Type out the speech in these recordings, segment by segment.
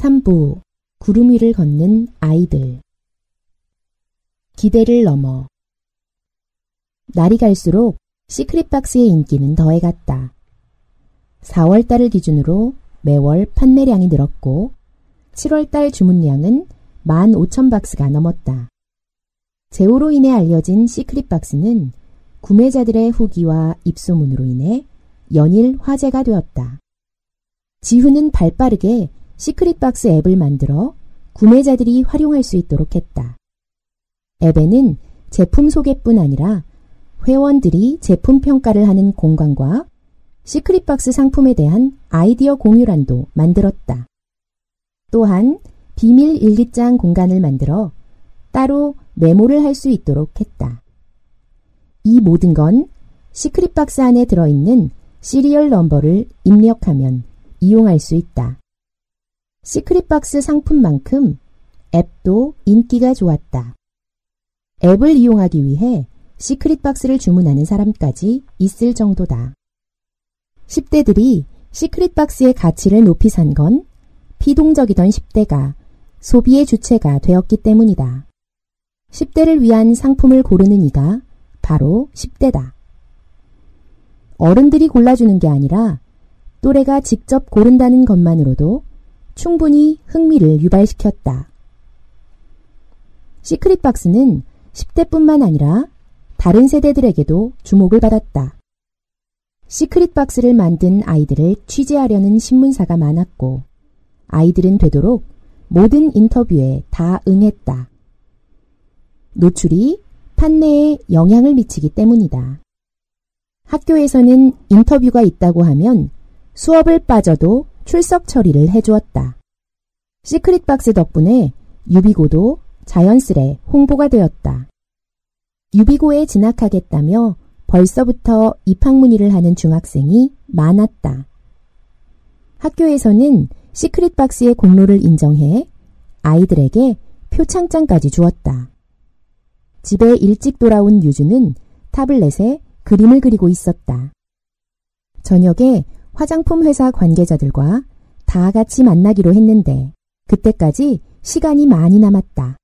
3부 구름 위를 걷는 아이들 기대를 넘어 날이 갈수록 시크릿박스의 인기는 더해갔다. 4월달을 기준으로 매월 판매량이 늘었고 7월달 주문량은 15,000박스가 넘었다. 제호로 인해 알려진 시크릿박스는 구매자들의 후기와 입소문으로 인해 연일 화제가 되었다. 지훈은 발빠르게 시크릿박스 앱을 만들어 구매자들이 활용할 수 있도록 했다. 앱에는 제품 소개뿐 아니라 회원들이 제품 평가를 하는 공간과 시크릿박스 상품에 대한 아이디어 공유란도 만들었다. 또한 비밀 일기장 공간을 만들어 따로 메모를 할 수 있도록 했다. 이 모든 건 시크릿박스 안에 들어있는 serial number를 입력하면 이용할 수 있다. 시크릿박스 상품만큼 앱도 인기가 좋았다. 앱을 이용하기 위해 시크릿박스를 주문하는 사람까지 있을 정도다. 10대들이 시크릿박스의 가치를 높이 산 건 피동적이던 10대가 소비의 주체가 되었기 때문이다. 10대를 위한 상품을 고르는 이가 바로 10대다. 어른들이 골라주는 게 아니라 또래가 직접 고른다는 것만으로도 충분히 흥미를 유발시켰다. 시크릿 박스는 10대뿐만 아니라 다른 세대들에게도 주목을 받았다. 시크릿 박스를 만든 아이들을 취재하려는 신문사가 많았고 아이들은 되도록 모든 인터뷰에 다 응했다. 노출이 판매에 영향을 미치기 때문이다. 학교에서는 인터뷰가 있다고 하면 수업을 빠져도 출석 처리를 해주었다. 시크릿박스 덕분에 유비고도 자연스레 홍보가 되었다. 유비고에 진학하겠다며 벌써부터 입학 문의를 하는 중학생이 많았다. 학교에서는 시크릿박스의 공로를 인정해 아이들에게 표창장까지 주었다. 집에 일찍 돌아온 유주는 타블렛에 그림을 그리고 있었다. 저녁에 화장품 회사 관계자들과 다 같이 만나기로 했는데 그때까지 시간이 많이 남았다.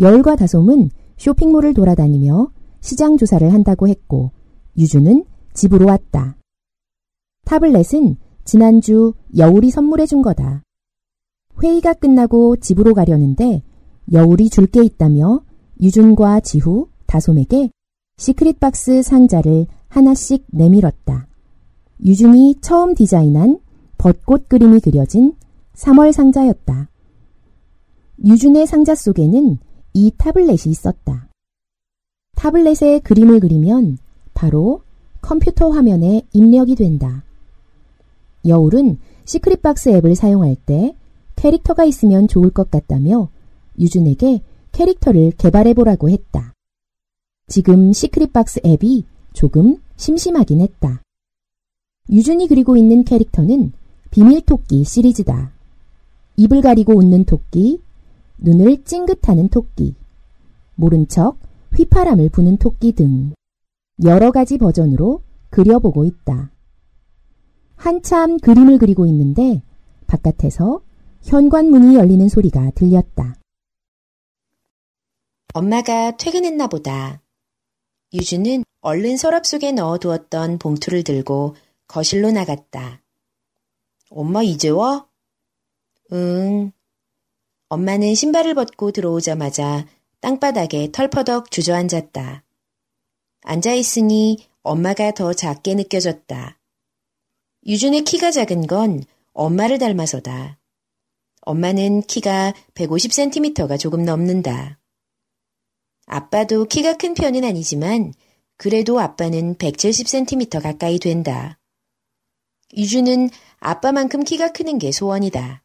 열과 다솜은 쇼핑몰을 돌아다니며 시장 조사를 한다고 했고 유주는 집으로 왔다. 타블렛은 지난주 여울이 선물해 준 거다. 회의가 끝나고 집으로 가려는데 여울이 줄 게 있다며 유준과 지후, 다솜에게 시크릿 박스 상자를 하나씩 내밀었다. 유준이 처음 디자인한 벚꽃 그림이 그려진 3월 상자였다. 유준의 상자 속에는 이 타블렛이 있었다. 타블렛에 그림을 그리면 바로 컴퓨터 화면에 입력이 된다. 여울은 시크릿박스 앱을 사용할 때 캐릭터가 있으면 좋을 것 같다며 유준에게 캐릭터를 개발해보라고 했다. 지금 시크릿박스 앱이 조금 심심하긴 했다. 유준이 그리고 있는 캐릭터는 비밀토끼 시리즈다. 입을 가리고 웃는 토끼, 눈을 찡긋하는 토끼, 모른 척 휘파람을 부는 토끼 등 여러 가지 버전으로 그려보고 있다. 한참 그림을 그리고 있는데 바깥에서 현관문이 열리는 소리가 들렸다. 엄마가 퇴근했나 보다. 유주는 얼른 서랍 속에 넣어두었던 봉투를 들고 거실로 나갔다. 엄마 이제 와? 응. 엄마는 신발을 벗고 들어오자마자 땅바닥에 털퍼덕 주저앉았다. 앉아있으니 엄마가 더 작게 느껴졌다. 유준의 키가 작은 건 엄마를 닮아서다. 엄마는 키가 150cm가 조금 넘는다. 아빠도 키가 큰 편은 아니지만 그래도 아빠는 170cm 가까이 된다. 유준은 아빠만큼 키가 크는 게 소원이다.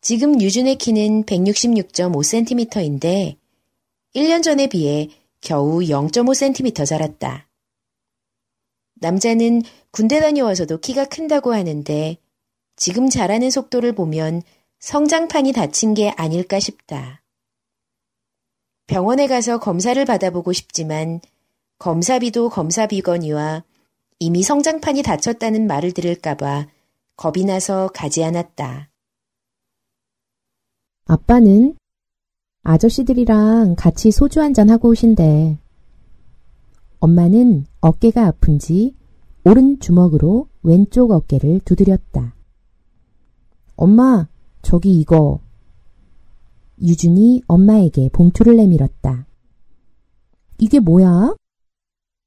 지금 유준의 키는 166.5cm인데 1년 전에 비해 겨우 0.5cm 자랐다. 남자는 군대 다녀와서도 키가 큰다고 하는데 지금 자라는 속도를 보면 성장판이 다친 게 아닐까 싶다. 병원에 가서 검사를 받아보고 싶지만 검사비도 검사비거니와 이미 성장판이 다쳤다는 말을 들을까봐 겁이 나서 가지 않았다. 아빠는 아저씨들이랑 같이 소주 한잔 하고 오신대. 엄마는 어깨가 아픈지 오른 주먹으로 왼쪽 어깨를 두드렸다. 엄마, 저기 이거. 유준이 엄마에게 봉투를 내밀었다. 이게 뭐야?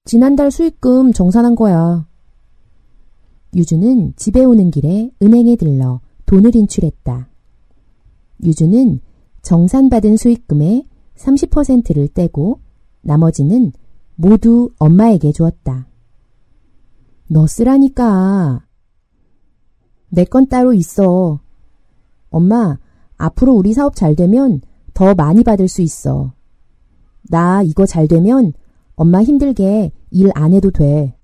지난달 수익금 정산한 거야. 유주는 집에 오는 길에 은행에 들러 돈을 인출했다. 유주는 정산받은 수익금의 30%를 떼고 나머지는 모두 엄마에게 주었다. 너 쓰라니까. 내 건 따로 있어. 엄마, 앞으로 우리 사업 잘 되면 더 많이 받을 수 있어. 나 이거 잘 되면 엄마 힘들게 일 안 해도 돼.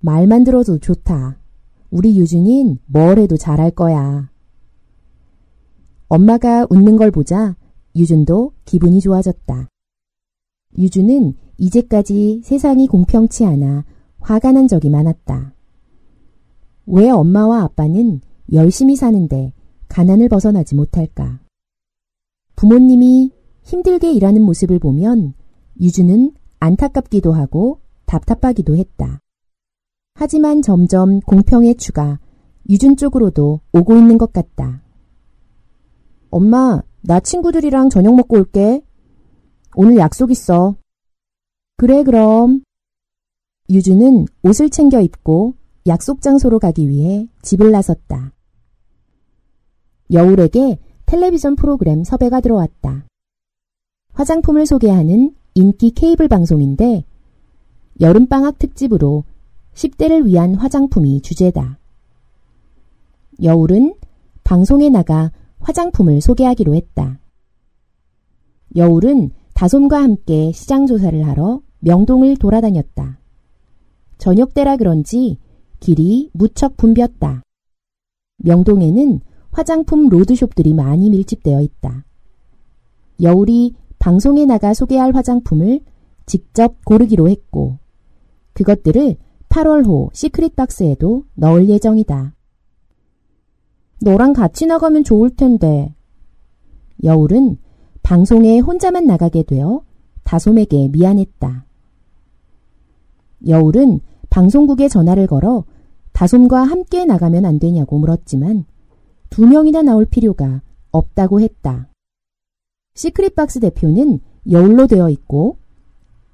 말만 들어도 좋다. 우리 유준인 뭘 해도 잘할 거야. 엄마가 웃는 걸 보자 유준도 기분이 좋아졌다. 유준은 이제까지 세상이 공평치 않아 화가 난 적이 많았다. 왜 엄마와 아빠는 열심히 사는데 가난을 벗어나지 못할까? 부모님이 힘들게 일하는 모습을 보면 유주는 안타깝기도 하고 답답하기도 했다. 하지만 점점 공평의 추가 유준 쪽으로도 오고 있는 것 같다. 엄마, 나 친구들이랑 저녁 먹고 올게. 오늘 약속 있어. 그래, 그럼. 유주는 옷을 챙겨 입고 약속 장소로 가기 위해 집을 나섰다. 여울에게 텔레비전 프로그램 섭외가 들어왔다. 화장품을 소개하는 인기 케이블 방송인데 여름방학 특집으로 10대를 위한 화장품이 주제다. 여울은 방송에 나가 화장품을 소개하기로 했다. 여울은 다솜과 함께 시장 조사를 하러 명동을 돌아다녔다. 저녁 때라 그런지 길이 무척 붐볐다. 명동에는 화장품 로드숍들이 많이 밀집되어 있다. 여울이 방송에 나가 소개할 화장품을 직접 고르기로 했고 그것들을 8월호 시크릿 박스에도 넣을 예정이다. 너랑 같이 나가면 좋을 텐데. 여울은 방송에 혼자만 나가게 되어 다솜에게 미안했다. 여울은 방송국에 전화를 걸어 다솜과 함께 나가면 안 되냐고 물었지만 두 명이나 나올 필요가 없다고 했다. 시크릿박스 대표는 여울로 되어 있고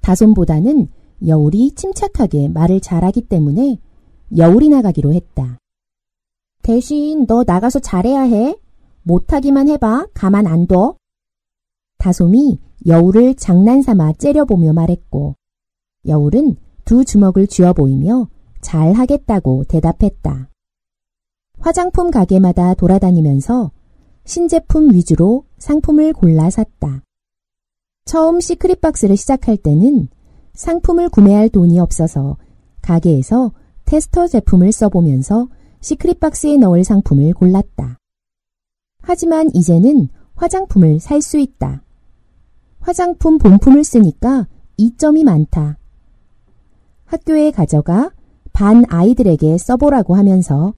다솜보다는 여울이 침착하게 말을 잘하기 때문에 여울이 나가기로 했다. 대신 너 나가서 잘해야 해. 못하기만 해봐. 가만 안 둬. 다솜이 여울을 장난삼아 째려보며 말했고 여울은 두 주먹을 쥐어 보이며 잘 하겠다고 대답했다. 화장품 가게마다 돌아다니면서 신제품 위주로 상품을 골라 샀다. 처음 시크릿 박스를 시작할 때는 상품을 구매할 돈이 없어서 가게에서 테스터 제품을 써보면서 시크릿 박스에 넣을 상품을 골랐다. 하지만 이제는 화장품을 살 수 있다. 화장품 본품을 쓰니까 이점이 많다. 학교에 가져가 반 아이들에게 써보라고 하면서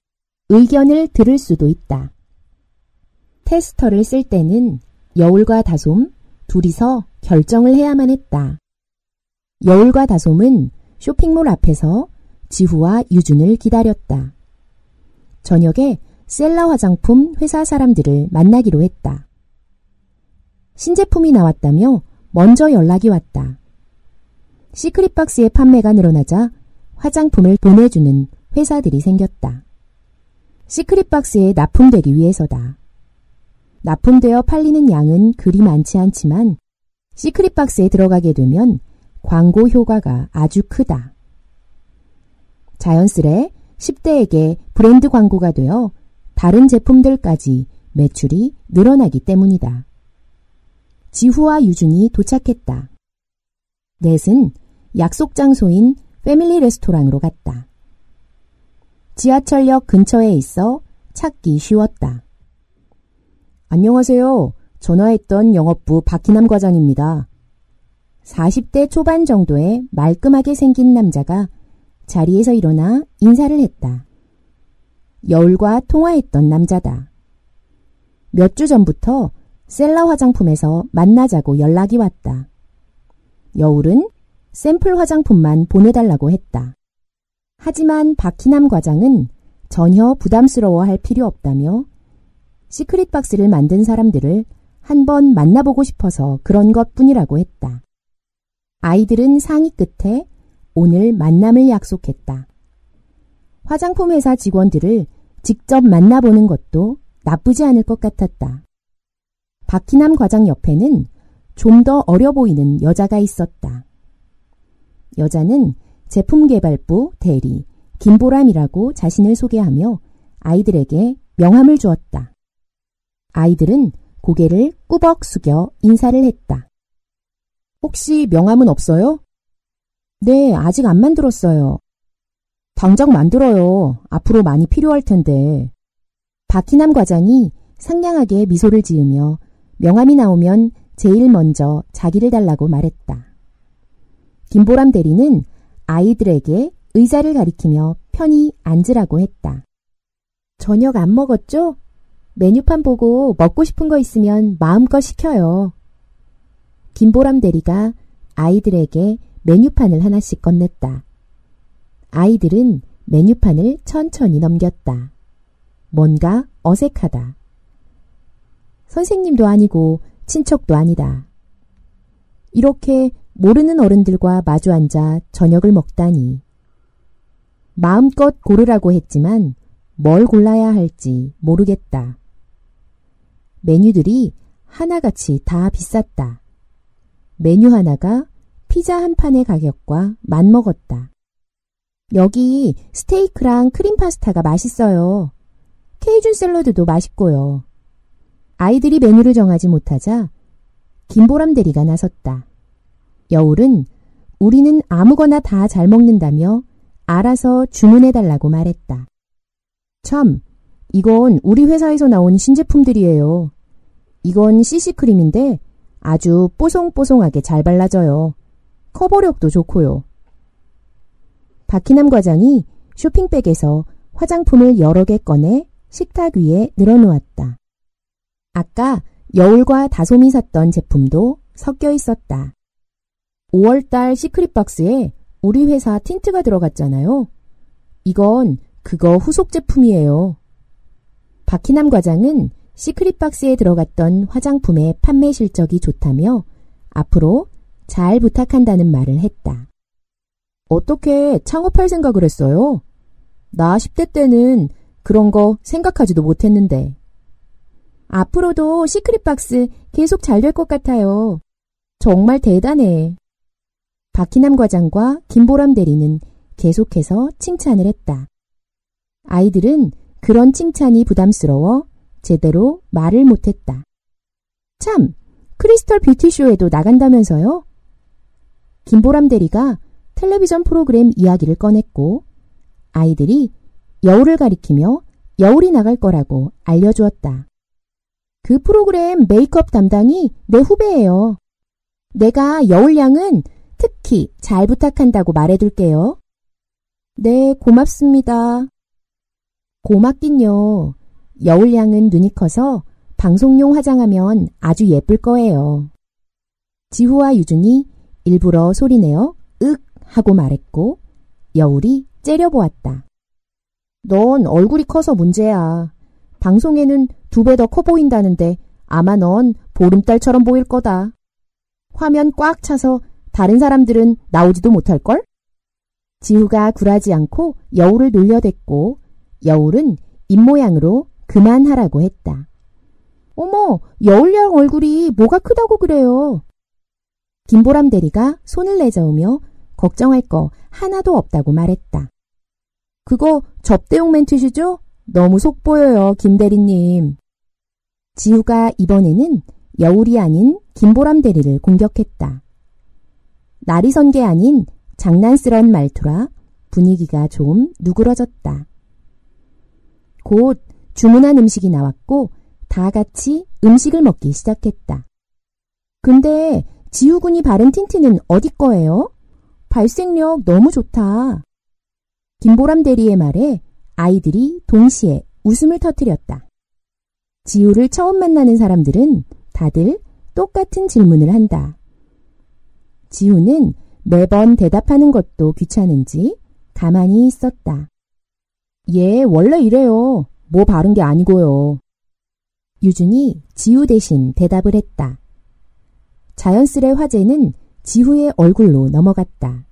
의견을 들을 수도 있다. 테스터를 쓸 때는 여울과 다솜 둘이서 결정을 해야만 했다. 여울과 다솜은 쇼핑몰 앞에서 지후와 유준을 기다렸다. 저녁에 셀라 화장품 회사 사람들을 만나기로 했다. 신제품이 나왔다며 먼저 연락이 왔다. 시크릿 박스의 판매가 늘어나자 화장품을 보내주는 회사들이 생겼다. 시크릿 박스에 납품되기 위해서다. 납품되어 팔리는 양은 그리 많지 않지만 시크릿 박스에 들어가게 되면 광고 효과가 아주 크다. 자연스레 10대에게 브랜드 광고가 되어 다른 제품들까지 매출이 늘어나기 때문이다. 지후와 유준이 도착했다. 넷은 약속 장소인 패밀리 레스토랑으로 갔다. 지하철역 근처에 있어 찾기 쉬웠다. 안녕하세요. 전화했던 영업부 박희남 과장입니다. 40대 초반 정도의 말끔하게 생긴 남자가 자리에서 일어나 인사를 했다. 여울과 통화했던 남자다. 몇 주 전부터 셀라 화장품에서 만나자고 연락이 왔다. 여울은 샘플 화장품만 보내달라고 했다. 하지만 박희남 과장은 전혀 부담스러워 할 필요 없다며 시크릿 박스를 만든 사람들을 한번 만나보고 싶어서 그런 것 뿐이라고 했다. 아이들은 상의 끝에 오늘 만남을 약속했다. 화장품 회사 직원들을 직접 만나보는 것도 나쁘지 않을 것 같았다. 박희남 과장 옆에는 좀 더 어려 보이는 여자가 있었다. 여자는 제품개발부 대리 김보람이라고 자신을 소개하며 아이들에게 명함을 주었다. 아이들은 고개를 꾸벅 숙여 인사를 했다. 혹시 명함은 없어요? 네, 아직 안 만들었어요. 당장 만들어요. 앞으로 많이 필요할 텐데. 박희남 과장이 상냥하게 미소를 지으며 명함이 나오면 제일 먼저 자기를 달라고 말했다. 김보람 대리는 아이들에게 의자를 가리키며 편히 앉으라고 했다. 저녁 안 먹었죠? 메뉴판 보고 먹고 싶은 거 있으면 마음껏 시켜요. 김보람 대리가 아이들에게 메뉴판을 하나씩 건넸다. 아이들은 메뉴판을 천천히 넘겼다. 뭔가 어색하다. 선생님도 아니고 친척도 아니다. 이렇게 모르는 어른들과 마주 앉아 저녁을 먹다니. 마음껏 고르라고 했지만 뭘 골라야 할지 모르겠다. 메뉴들이 하나같이 다 비쌌다. 메뉴 하나가 피자 한 판의 가격과 맞먹었다. 여기 스테이크랑 크림 파스타가 맛있어요. 케이준 샐러드도 맛있고요. 아이들이 메뉴를 정하지 못하자 김보람 대리가 나섰다. 여울은 우리는 아무거나 다 잘 먹는다며 알아서 주문해달라고 말했다. 참, 이건 우리 회사에서 나온 신제품들이에요. 이건 CC크림인데 아주 뽀송뽀송하게 잘 발라져요. 커버력도 좋고요. 박희남 과장이 쇼핑백에서 화장품을 여러 개 꺼내 식탁 위에 늘어놓았다. 아까 여울과 다솜이 샀던 제품도 섞여 있었다. 5월달 시크릿 박스에 우리 회사 틴트가 들어갔잖아요. 이건 그거 후속 제품이에요. 박희남 과장은 시크릿 박스에 들어갔던 화장품의 판매 실적이 좋다며 앞으로 잘 부탁한다는 말을 했다. 어떻게 창업할 생각을 했어요? 나 10대 때는 그런 거 생각하지도 못했는데. 앞으로도 시크릿 박스 계속 잘 될 것 같아요. 정말 대단해. 박희남 과장과 김보람 대리는 계속해서 칭찬을 했다. 아이들은 그런 칭찬이 부담스러워 제대로 말을 못했다. 참, 크리스털 뷰티쇼에도 나간다면서요? 김보람 대리가 텔레비전 프로그램 이야기를 꺼냈고 아이들이 여울을 가리키며 여울이 나갈 거라고 알려주었다. 그 프로그램 메이크업 담당이 내 후배예요. 내가 여울양은 특히 잘 부탁한다고 말해둘게요. 네, 고맙습니다. 고맙긴요. 여울양은 눈이 커서 방송용 화장하면 아주 예쁠 거예요. 지후와 유준이 일부러 소리내어 윽 하고 말했고 여울이 째려보았다. 넌 얼굴이 커서 문제야. 방송에는 두 배 더 커 보인다는데 아마 넌 보름달처럼 보일 거다. 화면 꽉 차서 다른 사람들은 나오지도 못할걸? 지우가 굴하지 않고 여울을 놀려댔고 여울은 입모양으로 그만하라고 했다. 어머, 여울양 얼굴이 뭐가 크다고 그래요. 김보람 대리가 손을 내저으며 걱정할 거 하나도 없다고 말했다. 그거 접대용 멘트시죠? 너무 속보여요, 김 대리님. 지우가 이번에는 여울이 아닌 김보람 대리를 공격했다. 날이 선 게 아닌 장난스런 말투라 분위기가 좀 누그러졌다. 곧 주문한 음식이 나왔고 다 같이 음식을 먹기 시작했다. 근데 지우군이 바른 틴트는 어디 거예요? 발색력 너무 좋다. 김보람 대리의 말에 아이들이 동시에 웃음을 터뜨렸다. 지우를 처음 만나는 사람들은 다들 똑같은 질문을 한다. 지우는 매번 대답하는 것도 귀찮은지 가만히 있었다. 예, 원래 이래요. 뭐 바른 게 아니고요. 유준이 지우 대신 대답을 했다. 자연스레 화제는 지후의 얼굴로 넘어갔다.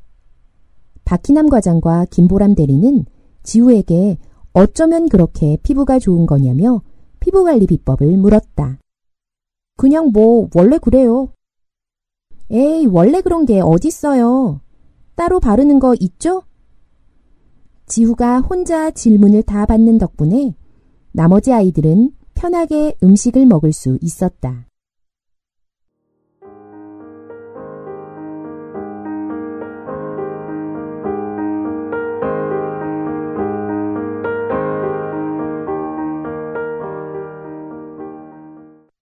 박희남 과장과 김보람 대리는 지우에게 어쩌면 그렇게 피부가 좋은 거냐며 피부관리 비법을 물었다. 그냥 뭐 원래 그래요. 에이 원래 그런 게 어딨어요. 따로 바르는 거 있죠? 지후가 혼자 질문을 다 받는 덕분에 나머지 아이들은 편하게 음식을 먹을 수 있었다.